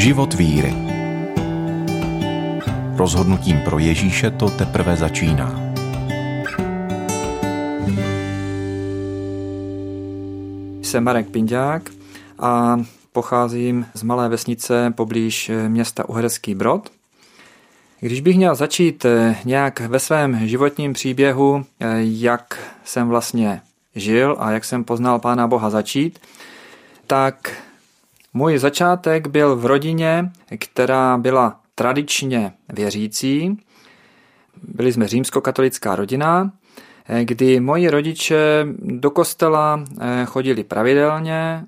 Život víry. Rozhodnutím pro Ježíše to teprve začíná. Jsem Marek Pindák a pocházím z malé vesnice poblíž města Uherský Brod. Když bych měl začít eh, nějak ve svém životním příběhu, eh, jak jsem vlastně žil a jak jsem poznal Pána Boha začít, tak můj začátek byl v rodině, která byla tradičně věřící. Byli jsme římskokatolická rodina, eh, kdy moji rodiče do kostela chodili pravidelně,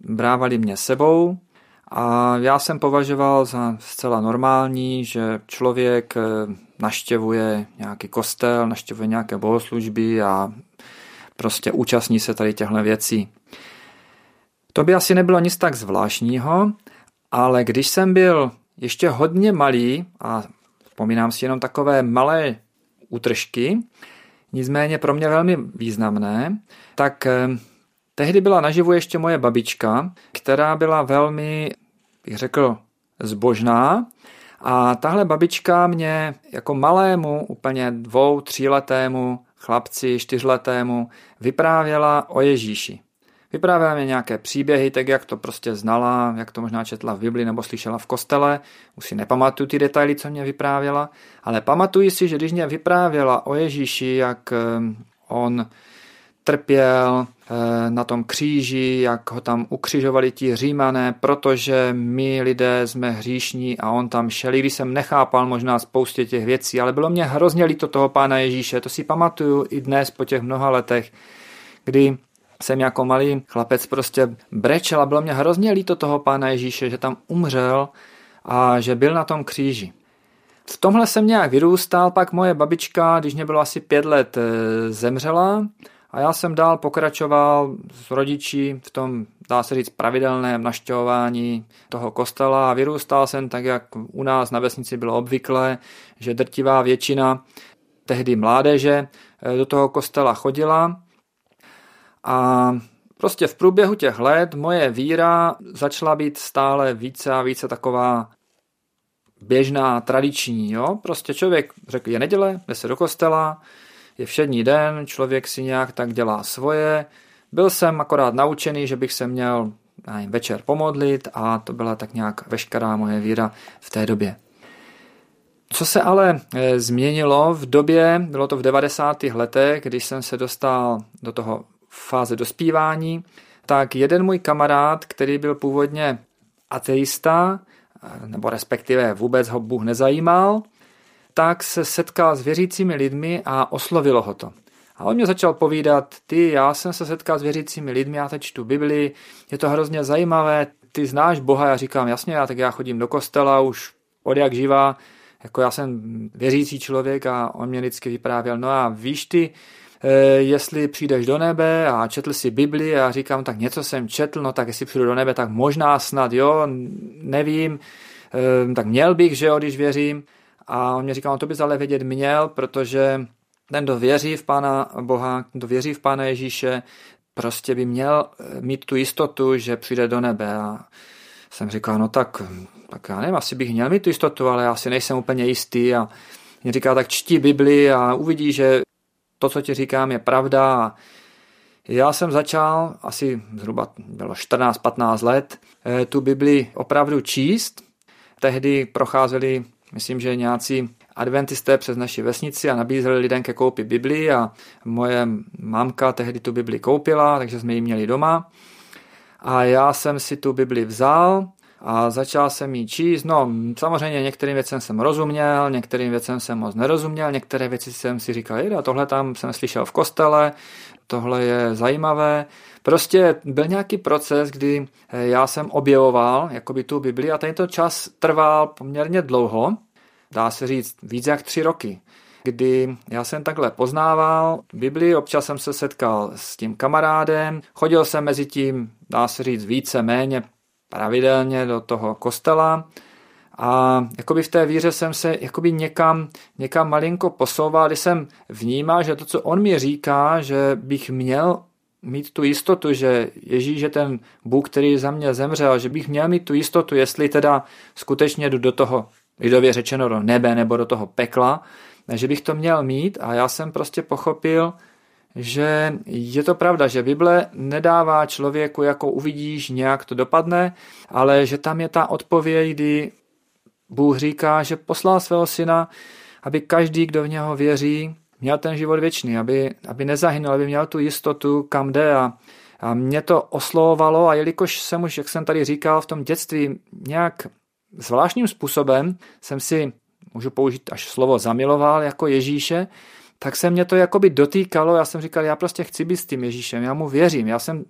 brávali mě sebou a já jsem považoval za zcela normální, že člověk eh, naštěvuje nějaký kostel, naštěvuje nějaké bohoslužby a prostě účastní se tady těchto věcí. To by asi nebylo nic tak zvláštního, ale když jsem byl ještě hodně malý a vzpomínám si jenom takové malé útržky, nicméně pro mě velmi významné, tak eh, tehdy byla naživu ještě moje babička, která byla velmi bych řekl, zbožná. A tahle babička mě jako malému, úplně dvou, tříletému chlapci, čtyřletému vyprávěla o Ježíši. Vyprávěla mě nějaké příběhy, tak jak to prostě znala, jak to možná četla v Bibli nebo slyšela v kostele. Už si nepamatuju ty detaily, co mě vyprávěla, ale pamatuji si, že když mě vyprávěla o Ježíši, jak eh, on trpěl eh, na tom kříži, jak ho tam ukřižovali ti římané, protože my lidé jsme hříšní a on tam šel, když jsem nechápal možná spoustě těch věcí, ale bylo mě hrozně líto toho pána Ježíše, to si pamatuju i dnes po těch mnoha letech, kdy jsem jako malý chlapec prostě brečel a bylo mě hrozně líto toho pána Ježíše, že tam umřel a že byl na tom kříži. V tomhle jsem nějak vyrůstal, pak moje babička, když mě bylo asi pět let, eh, zemřela a já jsem dál pokračoval s rodiči v tom, dá se říct, pravidelném naštěvování toho kostela a vyrůstal jsem tak, jak u nás na vesnici bylo obvyklé, že drtivá většina tehdy mládeže eh, do toho kostela chodila a prostě v průběhu těch let moje víra začala být stále více a více taková běžná, tradiční. Jo? Prostě člověk řekl, je neděle, jde se do kostela, je všední den, člověk si nějak tak dělá svoje. Byl jsem akorát naučený, že bych se měl nevím, večer pomodlit a to byla tak nějak veškerá moje víra v té době. Co se ale e, změnilo v době, bylo to v 90. letech, když jsem se dostal do toho fáze dospívání, tak jeden můj kamarád, který byl původně ateista, nebo respektive vůbec ho Bůh nezajímal, tak se setkal s věřícími lidmi a oslovilo ho to. A on mě začal povídat, ty, já jsem se setkal s věřícími lidmi, já teď čtu Bibli, je to hrozně zajímavé, ty znáš Boha, já říkám, jasně, já tak já chodím do kostela už od jak živá, jako já jsem věřící člověk a on mě vždycky vyprávěl, no a víš ty, jestli přijdeš do nebe a četl si Bibli a říkám, tak něco jsem četl, no tak jestli přijdu do nebe, tak možná snad, jo, nevím, eh, tak měl bych, že jo, když věřím. A on mě říkal, on to bys ale vědět měl, protože ten, kdo věří v Pána Boha, kdo věří v Pána Ježíše, prostě by měl eh, mít tu jistotu, že přijde do nebe. A jsem říkal, no tak, tak já nevím, asi bych měl mít tu jistotu, ale já si nejsem úplně jistý. A mě říká, tak čti Bibli a uvidí, že to, co ti říkám, je pravda. Já jsem začal, asi zhruba bylo 14-15 let, eh, tu Bibli opravdu číst. Tehdy procházeli Myslím, že nějací adventisté přes naši vesnici a nabízeli lidem ke koupi Bibli a moje mamka tehdy tu Bibli koupila, takže jsme ji měli doma. A já jsem si tu Bibli vzal a začal jsem ji číst. No, samozřejmě některým věcem jsem rozuměl, některým věcem jsem moc nerozuměl, některé věci jsem si říkal, a tohle tam jsem slyšel v kostele, tohle je zajímavé. Prostě byl nějaký proces, kdy eh, já jsem objevoval jakoby tu Bibli a tento čas trval poměrně dlouho, dá se říct víc jak tři roky, kdy já jsem takhle poznával Bibli, občas jsem se setkal s tím kamarádem, chodil jsem mezi tím, dá se říct, více méně pravidelně do toho kostela. A jakoby v té víře jsem se jakoby někam, někam malinko posouval, když jsem vnímal, že to, co on mi říká, že bych měl mít tu jistotu, že Ježíš je ten Bůh, který za mě zemřel, že bych měl mít tu jistotu, jestli teda skutečně jdu do toho, lidově řečeno do nebe nebo do toho pekla, že bych to měl mít. A já jsem prostě pochopil, že je to pravda, že Bible nedává člověku, jako uvidíš, nějak to dopadne, ale že tam je ta odpověď, kdy Bůh říká, že poslal svého syna, aby každý, kdo v něho věří, měl ten život věčný, aby, aby nezahynul, aby měl tu jistotu, kam jde. A, a mě to oslovovalo a jelikož jsem už, jak jsem tady říkal, v tom dětství nějak zvláštním způsobem jsem si, můžu použít až slovo zamiloval jako Ježíše, tak se mě to jakoby dotýkalo, já jsem říkal, já prostě chci být s tím Ježíšem, já mu věřím, já jsem,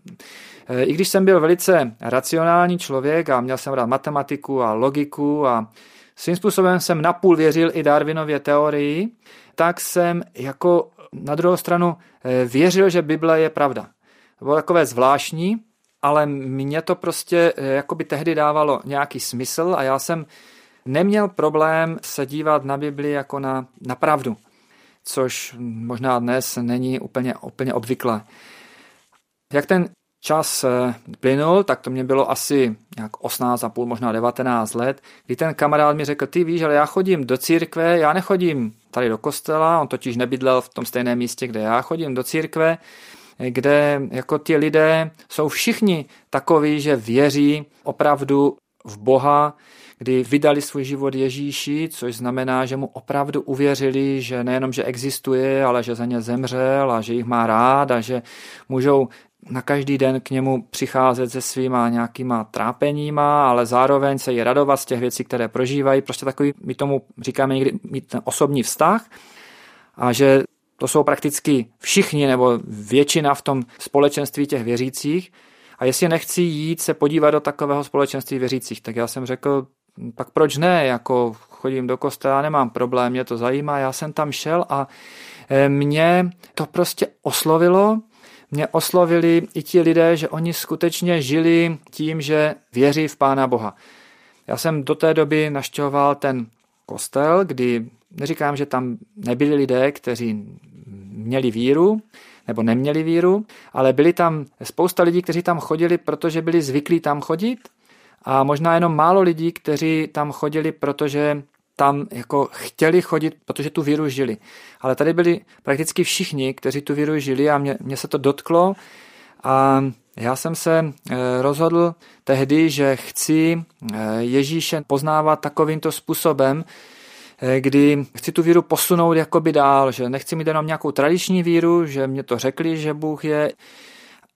eh, i když jsem byl velice racionální člověk a měl jsem rád matematiku a logiku a svým způsobem jsem napůl věřil i Darwinově teorii, tak jsem jako na druhou stranu eh, věřil, že Bible je pravda. To bylo takové zvláštní, ale mě to prostě eh, jakoby tehdy dávalo nějaký smysl a já jsem neměl problém se dívat na Bibli jako na, na pravdu což možná dnes není úplně, úplně obvyklé. Jak ten čas eh, plynul, tak to mě bylo asi nějak 18,5, možná 19 let, kdy ten kamarád mi řekl, ty víš, ale já chodím do církve, já nechodím tady do kostela, on totiž nebydlel v tom stejném místě, kde já chodím do církve, kde jako ti lidé jsou všichni takoví, že věří opravdu v Boha, kdy vydali svůj život Ježíši, což znamená, že mu opravdu uvěřili, že nejenom, že existuje, ale že za ně zemřel a že jich má rád a že můžou na každý den k němu přicházet se svýma nějakýma trápeníma, ale zároveň se i radovat z těch věcí, které prožívají. Prostě takový, my tomu říkáme někdy mít ten osobní vztah a že to jsou prakticky všichni nebo většina v tom společenství těch věřících. A jestli nechci jít se podívat do takového společenství věřících, tak já jsem řekl, pak proč ne, jako chodím do kostela, nemám problém, mě to zajímá, já jsem tam šel a e, mě to prostě oslovilo, mě oslovili i ti lidé, že oni skutečně žili tím, že věří v Pána Boha. Já jsem do té doby naštěvoval ten kostel, kdy neříkám, že tam nebyli lidé, kteří měli víru, nebo neměli víru, ale byli tam spousta lidí, kteří tam chodili, protože byli zvyklí tam chodit a možná jenom málo lidí, kteří tam chodili, protože tam jako chtěli chodit, protože tu víru žili. Ale tady byli prakticky všichni, kteří tu víru žili a mě, mě se to dotklo a já jsem se eh, rozhodl tehdy, že chci eh, Ježíše poznávat takovýmto způsobem, eh, kdy chci tu víru posunout jakoby dál, že nechci mít jenom nějakou tradiční víru, že mě to řekli, že Bůh je,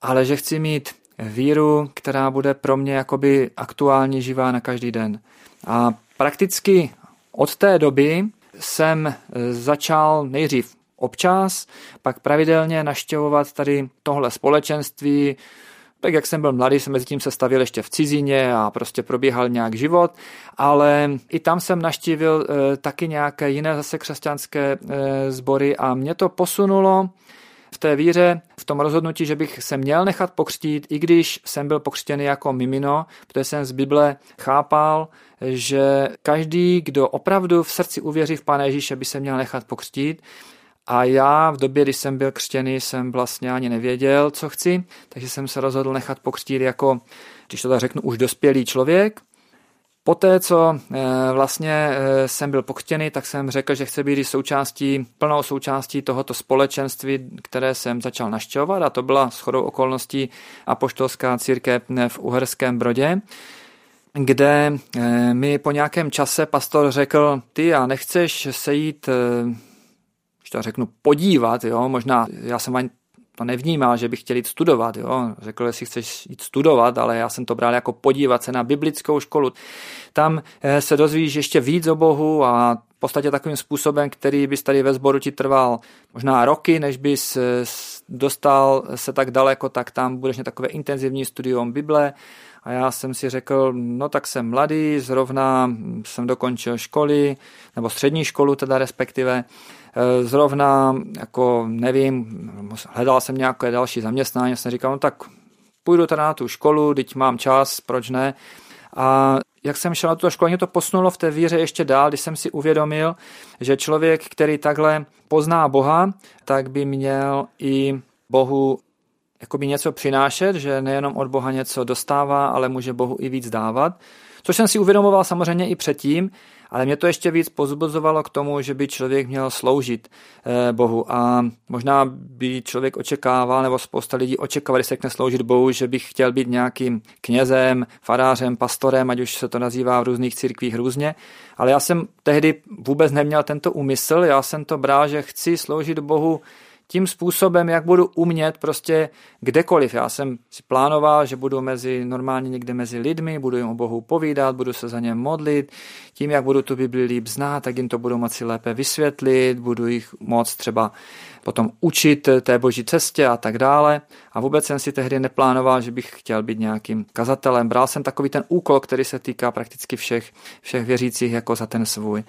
ale že chci mít víru, která bude pro mě jakoby aktuálně živá na každý den. A prakticky od té doby jsem e, začal nejdřív občas, pak pravidelně naštěvovat tady tohle společenství. Tak jak jsem byl mladý, jsem mezi tím se stavil ještě v cizině a prostě probíhal nějak život, ale i tam jsem naštívil e, taky nějaké jiné zase křesťanské e, sbory a mě to posunulo v té víře, v tom rozhodnutí, že bych se měl nechat pokřtít, i když jsem byl pokřtěný jako mimino, protože jsem z Bible chápal, že každý, kdo opravdu v srdci uvěří v Pána Ježíše, by se měl nechat pokřtít. A já v době, kdy jsem byl křtěný, jsem vlastně ani nevěděl, co chci, takže jsem se rozhodl nechat pokřtít jako, když to tak řeknu, už dospělý člověk. Poté, co eh, vlastně eh, jsem byl pokřtěný, tak jsem řekl, že chci být součástí, plnou součástí tohoto společenství, které jsem začal naštěvovat a to byla shodou okolností apoštolská církev v Uherském Brodě kde eh, mi po nějakém čase pastor řekl, ty a nechceš se jít, když to řeknu, podívat, jo, možná já jsem ani to nevnímal, že bych chtěl jít studovat. Jo. Řekl, jestli chceš jít studovat, ale já jsem to bral jako podívat se na biblickou školu. Tam eh, se dozvíš ještě víc o Bohu a v podstatě takovým způsobem, který bys tady ve sboru ti trval možná roky, než bys eh, dostal se tak daleko, tak tam budeš na takové intenzivní studium Bible. A já jsem si řekl, no tak jsem mladý, zrovna jsem dokončil školy, nebo střední školu teda respektive, zrovna, jako nevím, hledal jsem nějaké další zaměstnání, jsem říkal, no tak půjdu teda na tu školu, teď mám čas, proč ne? A jak jsem šel na tu školu, mě to posunulo v té víře ještě dál, když jsem si uvědomil, že člověk, který takhle pozná Boha, tak by měl i Bohu jakoby něco přinášet, že nejenom od Boha něco dostává, ale může Bohu i víc dávat. Což jsem si uvědomoval samozřejmě i předtím, ale mě to ještě víc pozbuzovalo k tomu, že by člověk měl sloužit eh, Bohu. A možná by člověk očekával, nebo spousta lidí očekávali, se řekne sloužit Bohu, že bych chtěl být nějakým knězem, farářem, pastorem, ať už se to nazývá v různých církvích různě, ale já jsem tehdy vůbec neměl tento úmysl, já jsem to bral, že chci sloužit Bohu tím způsobem, jak budu umět prostě kdekoliv. Já jsem si plánoval, že budu mezi, normálně někde mezi lidmi, budu jim o Bohu povídat, budu se za ně modlit, tím, jak budu tu Bibli líp znát, tak jim to budu moci lépe vysvětlit, budu jich moc třeba potom učit té boží cestě a tak dále. A vůbec jsem si tehdy neplánoval, že bych chtěl být nějakým kazatelem. Bral jsem takový ten úkol, který se týká prakticky všech, všech věřících jako za ten svůj.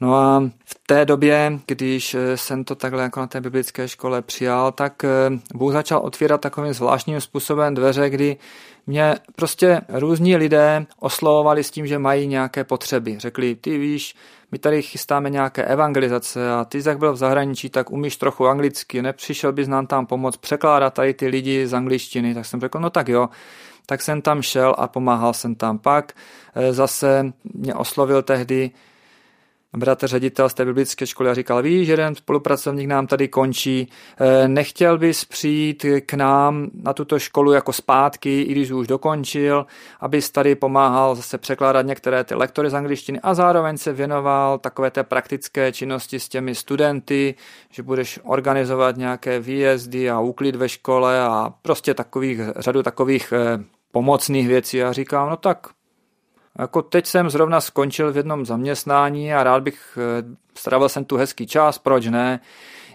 No a v té době, když eh, jsem to takhle jako na té biblické škole přijal, tak eh, Bůh začal otvírat takovým zvláštním způsobem dveře, kdy mě prostě různí lidé oslovovali s tím, že mají nějaké potřeby. Řekli, ty víš, my tady chystáme nějaké evangelizace a ty, jak byl v zahraničí, tak umíš trochu anglicky, nepřišel bys nám tam pomoct překládat tady ty lidi z angličtiny. Tak jsem řekl, no tak jo, tak jsem tam šel a pomáhal jsem tam. Pak eh, zase mě oslovil tehdy bratr ředitel z té biblické školy a říkal, víš, jeden spolupracovník nám tady končí, eh, nechtěl bys přijít k nám na tuto školu jako zpátky, i když už dokončil, abys tady pomáhal zase překládat některé ty lektory z angličtiny a zároveň se věnoval takové té praktické činnosti s těmi studenty, že budeš organizovat nějaké výjezdy a úklid ve škole a prostě takových, řadu takových eh, pomocných věcí. A říkám, no tak jako teď jsem zrovna skončil v jednom zaměstnání a rád bych, eh, strávil jsem tu hezký čas, proč ne?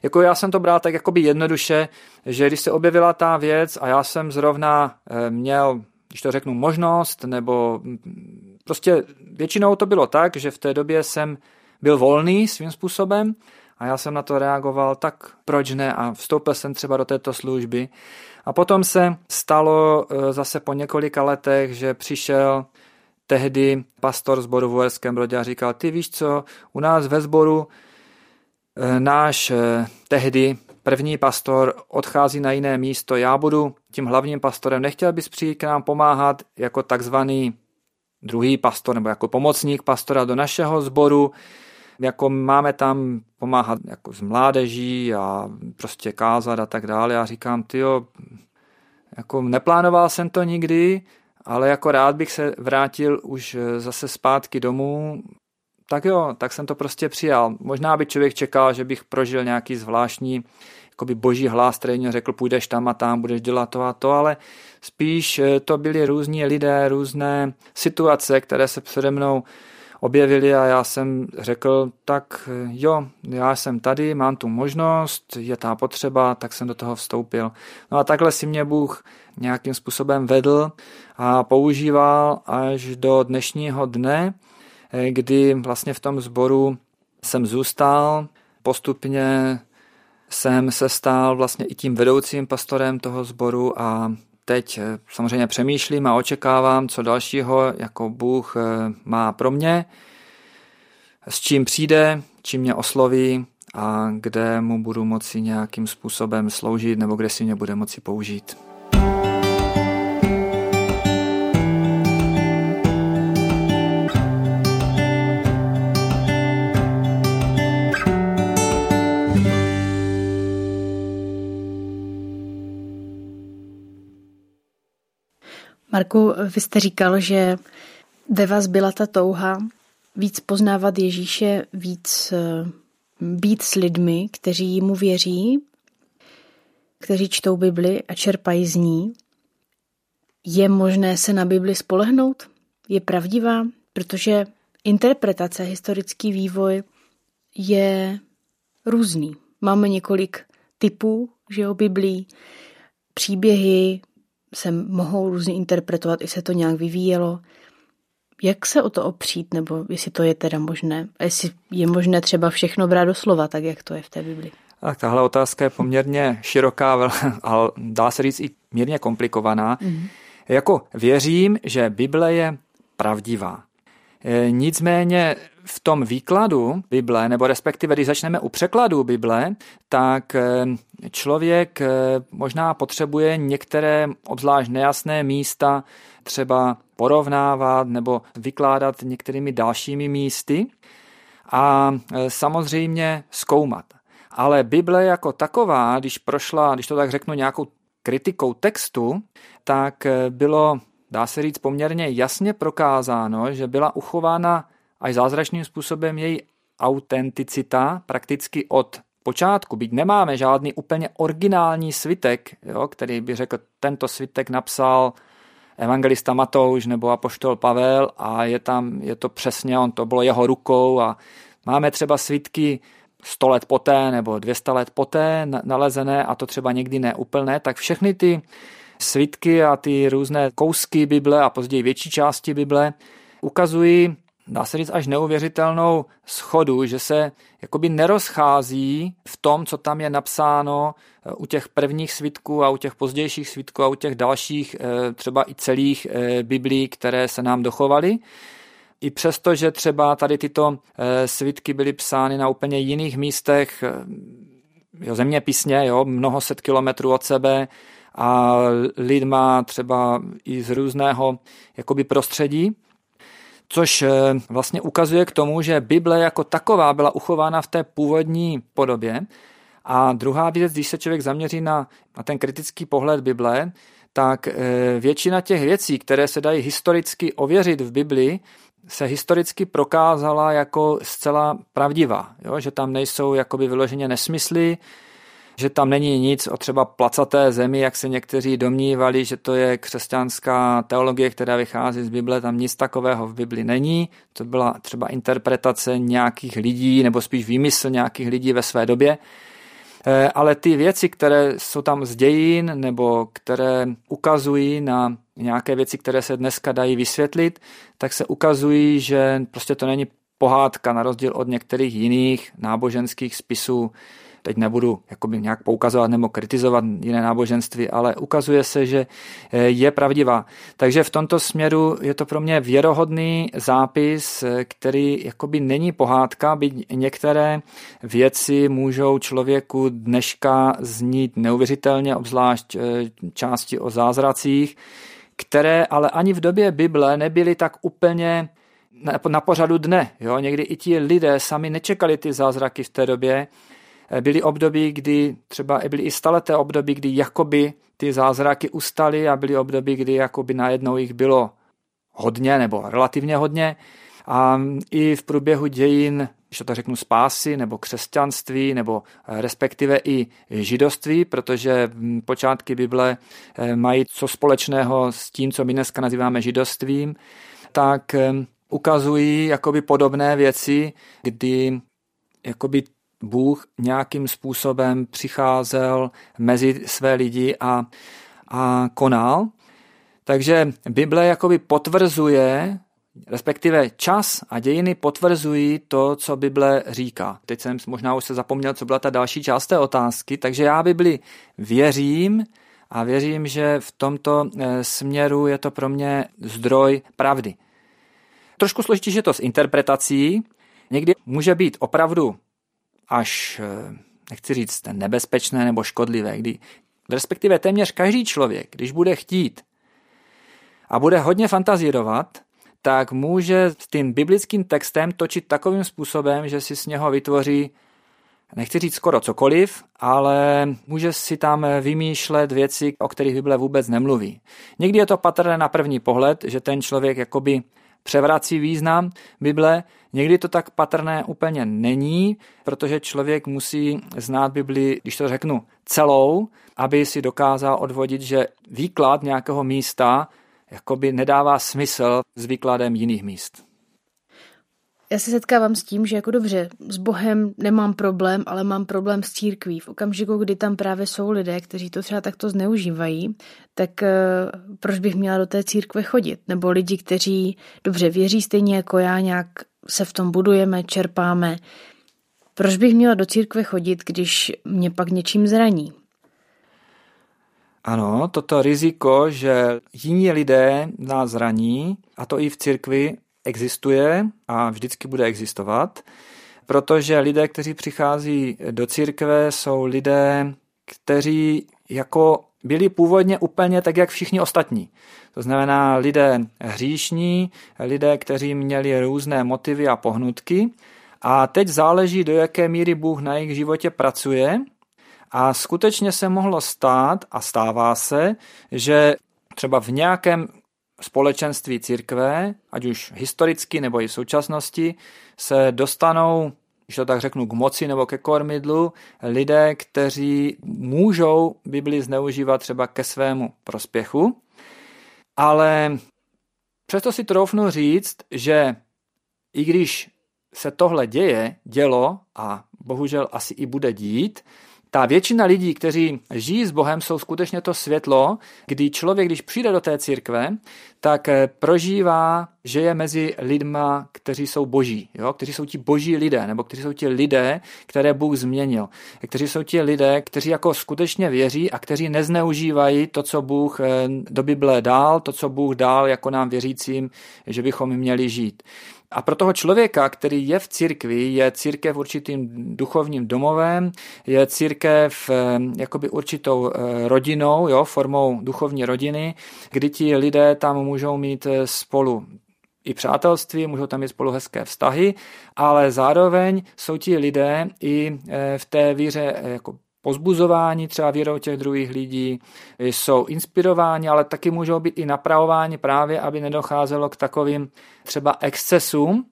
Jako já jsem to bral tak jakoby jednoduše, že když se objevila ta věc a já jsem zrovna eh, měl, když to řeknu, možnost, nebo mm, prostě většinou to bylo tak, že v té době jsem byl volný svým způsobem a já jsem na to reagoval, tak proč ne a vstoupil jsem třeba do této služby. A potom se stalo eh, zase po několika letech, že přišel tehdy pastor zboru v Uherském Brodě a říkal, ty víš co, u nás ve sboru e, náš e, tehdy první pastor odchází na jiné místo, já budu tím hlavním pastorem, nechtěl bys přijít k nám pomáhat jako takzvaný druhý pastor nebo jako pomocník pastora do našeho sboru, jako máme tam pomáhat jako s mládeží a prostě kázat a tak dále. Já říkám, ty jako neplánoval jsem to nikdy, ale jako rád bych se vrátil už eh, zase zpátky domů, tak jo, tak jsem to prostě přijal. Možná by člověk čekal, že bych prožil nějaký zvláštní jakoby boží hlas, který mě řekl, půjdeš tam a tam, budeš dělat to a to, ale spíš eh, to byli různí lidé, různé situace, které se přede mnou objevily a já jsem řekl, tak jo, já jsem tady, mám tu možnost, je ta potřeba, tak jsem do toho vstoupil. No a takhle si mě Bůh nějakým způsobem vedl a používal až do dnešního dne, kdy vlastně v tom sboru jsem zůstal, postupně jsem se stal vlastně i tím vedoucím pastorem toho sboru a teď eh, samozřejmě přemýšlím a očekávám, co dalšího jako Bůh eh, má pro mě, s čím přijde, čím mě osloví a kde mu budu moci nějakým způsobem sloužit nebo kde si mě bude moci použít. Marku, vy jste říkal, že ve vás byla ta touha víc poznávat Ježíše, víc eh, být s lidmi, kteří mu věří, kteří čtou Bibli a čerpají z ní. Je možné se na Bibli spolehnout? Je pravdivá? Protože interpretace, historický vývoj je různý. Máme několik typů, že o Biblii, příběhy, se mohou různě interpretovat, i se to nějak vyvíjelo. Jak se o to opřít, nebo jestli to je teda možné? A jestli je možné třeba všechno brát do slova, tak jak to je v té Bibli? Tak tahle otázka je poměrně široká, ale dá se říct i mírně komplikovaná. Mm-hmm. Jako věřím, že Bible je pravdivá. E, nicméně v tom výkladu Bible, nebo respektive když začneme u překladu Bible, tak eh, člověk eh, možná potřebuje některé obzvlášť nejasné místa třeba porovnávat nebo vykládat některými dalšími místy a eh, samozřejmě zkoumat. Ale Bible jako taková, když prošla, když to tak řeknu, nějakou kritikou textu, tak bylo, dá se říct, poměrně jasně prokázáno, že byla uchována až zázračným způsobem její autenticita prakticky od počátku, byť nemáme žádný úplně originální svitek, jo, který by řekl, tento svitek napsal evangelista Matouš nebo apoštol Pavel a je tam, je to přesně, on to bylo jeho rukou a máme třeba svitky 100 let poté nebo 200 let poté nalezené a to třeba někdy neúplné, tak všechny ty svitky a ty různé kousky Bible a později větší části Bible ukazují dá se říct, až neuvěřitelnou schodu, že se jakoby nerozchází v tom, co tam je napsáno eh, u těch prvních svitků a u těch pozdějších svitků a u těch dalších eh, třeba i celých eh, biblí, které se nám dochovaly. I přesto, že třeba tady tyto svitky byly psány na úplně jiných místech, jo, zeměpisně, jo, mnoho set kilometrů od sebe a lidma třeba i z různého jakoby prostředí, což eh, vlastně ukazuje k tomu, že Bible jako taková byla uchována v té původní podobě. A druhá věc, když se člověk zaměří na, na ten kritický pohled Bible, tak eh, většina těch věcí, které se dají historicky ověřit v Bibli, se historicky prokázala jako zcela pravdivá, jo? že tam nejsou jakoby vyloženě nesmysly, že tam není nic o třeba placaté zemi, jak se někteří domnívali, že to je křesťanská teologie, která vychází z Bible, tam nic takového v Bibli není. To byla třeba interpretace nějakých lidí, nebo spíš výmysl nějakých lidí ve své době. Eh, ale ty věci, které jsou tam z dějin, nebo které ukazují na nějaké věci, které se dneska dají vysvětlit, tak se ukazují, že prostě to není pohádka na rozdíl od některých jiných náboženských spisů, teď nebudu jakoby nějak poukazovat nebo kritizovat jiné náboženství, ale ukazuje se, že eh, je pravdivá. Takže v tomto směru je to pro mě věrohodný zápis, eh, který jakoby není pohádka, byť některé věci můžou člověku dneška znít neuvěřitelně, obzvlášť eh, části o zázracích, které ale ani v době Bible nebyly tak úplně na pořadu dne. Jo? Někdy i ti lidé sami nečekali ty zázraky v té době byly období, kdy třeba byly i staleté období, kdy jakoby ty zázraky ustaly a byly období, kdy jakoby najednou jich bylo hodně nebo relativně hodně. A i v průběhu dějin, když to řeknu, spásy nebo křesťanství nebo eh, respektive i židoství, protože hm, počátky Bible eh, mají co společného s tím, co my dneska nazýváme židostvím, tak ukazují jakoby podobné věci, kdy jakoby Bůh nějakým způsobem přicházel mezi své lidi a, a konal. Takže Bible jakoby potvrzuje, respektive čas a dějiny potvrzují to, co Bible říká. Teď jsem možná už se zapomněl, co byla ta další část té otázky, takže já Bibli věřím a věřím, že v tomto eh, směru je to pro mě zdroj pravdy. Trošku složitější je to s interpretací. Někdy může být opravdu až, eh, nechci říct, nebezpečné nebo škodlivé, kdy respektive téměř každý člověk, když bude chtít a bude hodně fantazírovat, tak může s tím biblickým textem točit takovým způsobem, že si z něho vytvoří, nechci říct skoro cokoliv, ale může si tam vymýšlet věci, o kterých Bible vůbec nemluví. Někdy je to patrné na první pohled, že ten člověk jakoby převrací význam Bible. Někdy to tak patrné úplně není, protože člověk musí znát Bibli, když to řeknu, celou, aby si dokázal odvodit, že výklad nějakého místa jakoby nedává smysl s výkladem jiných míst. Já se setkávám s tím, že jako dobře, s Bohem nemám problém, ale mám problém s církví. V okamžiku, kdy tam právě jsou lidé, kteří to třeba takto zneužívají, tak uh, proč bych měla do té církve chodit? Nebo lidi, kteří dobře věří stejně jako já, nějak se v tom budujeme, čerpáme. Proč bych měla do církve chodit, když mě pak něčím zraní? Ano, toto riziko, že jiní lidé nás zraní, a to i v církvi, existuje a vždycky bude existovat, protože lidé, kteří přichází do církve, jsou lidé, kteří jako byli původně úplně tak, jak všichni ostatní. To znamená lidé hříšní, lidé, kteří měli různé motivy a pohnutky. A teď záleží, do jaké míry Bůh na jejich životě pracuje. A skutečně se mohlo stát, a stává se, že třeba v nějakém společenství církve, ať už historicky nebo i v současnosti, se dostanou když to tak řeknu, k moci nebo ke kormidlu, lidé, kteří můžou Bibli zneužívat třeba ke svému prospěchu, ale přesto si troufnu říct, že i když se tohle děje, dělo a bohužel asi i bude dít, ta většina lidí, kteří žijí s Bohem, jsou skutečně to světlo, kdy člověk, když přijde do té církve, tak prožívá, že je mezi lidma, kteří jsou boží, jo? kteří jsou ti boží lidé, nebo kteří jsou ti lidé, které Bůh změnil, kteří jsou ti lidé, kteří jako skutečně věří a kteří nezneužívají to, co Bůh eh, do Bible dal, to, co Bůh dal jako nám věřícím, že bychom měli žít. A pro toho člověka, který je v církvi, je církev určitým duchovním domovem, je církev eh, jakoby určitou eh, rodinou, jo, formou duchovní rodiny, kdy ti lidé tam můžou mít spolu i přátelství, můžou tam mít spolu hezké vztahy, ale zároveň jsou ti lidé i v té víře jako pozbuzování třeba vírou těch druhých lidí, jsou inspirováni, ale taky můžou být i napravováni právě, aby nedocházelo k takovým třeba excesům.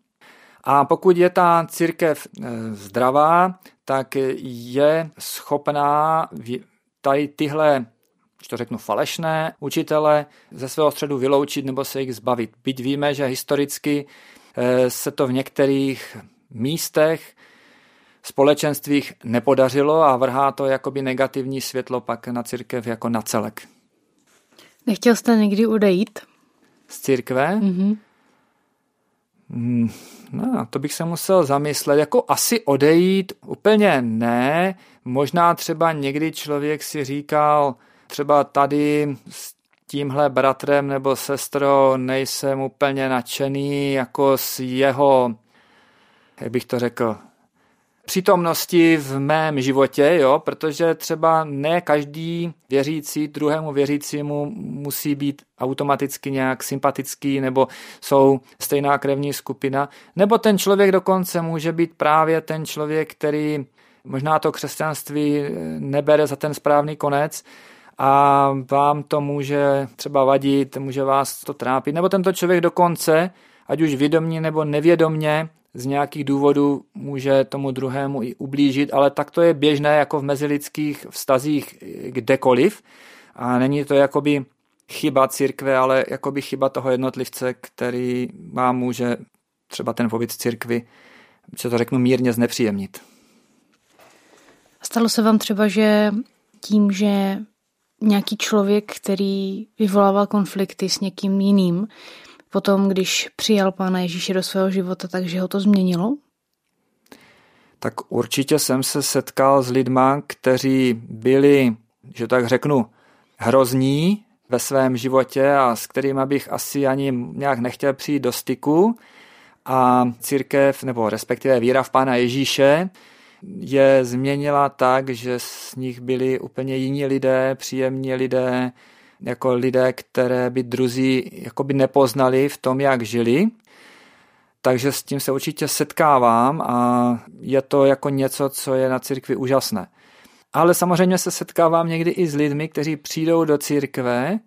A pokud je ta církev zdravá, tak je schopná tady tyhle když to řeknu, falešné učitele ze svého středu vyloučit nebo se jich zbavit. Byť víme, že historicky eh, se to v některých místech společenstvích nepodařilo a vrhá to jakoby negativní světlo pak na církev jako na celek. Nechtěl jste někdy odejít? Z církve? Mm-hmm. No, to bych se musel zamyslet. Jako asi odejít úplně ne. Možná třeba někdy člověk si říkal, třeba tady s tímhle bratrem nebo sestrou nejsem úplně nadšený jako s jeho, jak bych to řekl, přítomnosti v mém životě, jo, protože třeba ne každý věřící druhému věřícímu musí být automaticky nějak sympatický nebo jsou stejná krevní skupina, nebo ten člověk dokonce může být právě ten člověk, který možná to křesťanství nebere za ten správný konec, a vám to může třeba vadit, může vás to trápit, nebo tento člověk dokonce, ať už vědomně nebo nevědomně, z nějakých důvodů může tomu druhému i ublížit, ale tak to je běžné jako v mezilidských vztazích kdekoliv a není to jakoby chyba církve, ale jakoby chyba toho jednotlivce, který vám může třeba ten pobyt v církvi, že to řeknu mírně, znepříjemnit. Stalo se vám třeba, že tím, že nějaký člověk, který vyvolával konflikty s někým jiným, potom, když přijal Pána Ježíše do svého života, takže ho to změnilo? Tak určitě jsem se setkal s lidma, kteří byli, že tak řeknu, hrozní ve svém životě a s kterými bych asi ani nějak nechtěl přijít do styku. A církev, nebo respektive víra v Pána Ježíše, je změnila tak, že z nich byli úplně jiní lidé, příjemní lidé, jako lidé, které by druzí jakoby nepoznali v tom, jak žili. Takže s tím se určitě setkávám a je to jako něco, co je na církvi úžasné. Ale samozřejmě se setkávám někdy i s lidmi, kteří přijdou do církve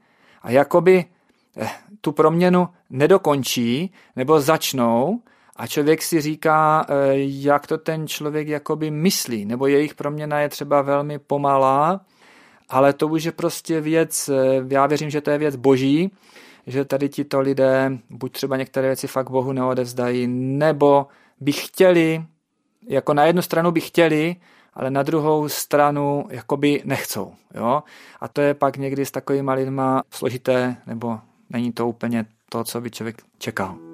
a jakoby eh, tu proměnu nedokončí nebo začnou a člověk si říká, eh, jak to ten člověk jakoby myslí, nebo jejich proměna je třeba velmi pomalá ale to už je prostě věc, eh, já věřím, že to je věc boží, že tady tito lidé buď třeba některé věci fakt Bohu neodevzdají, nebo by chtěli, jako na jednu stranu by chtěli, ale na druhou stranu jakoby nechcou. Jo? A to je pak někdy s takovými lidma složité, nebo není to úplně to, co by člověk čekal.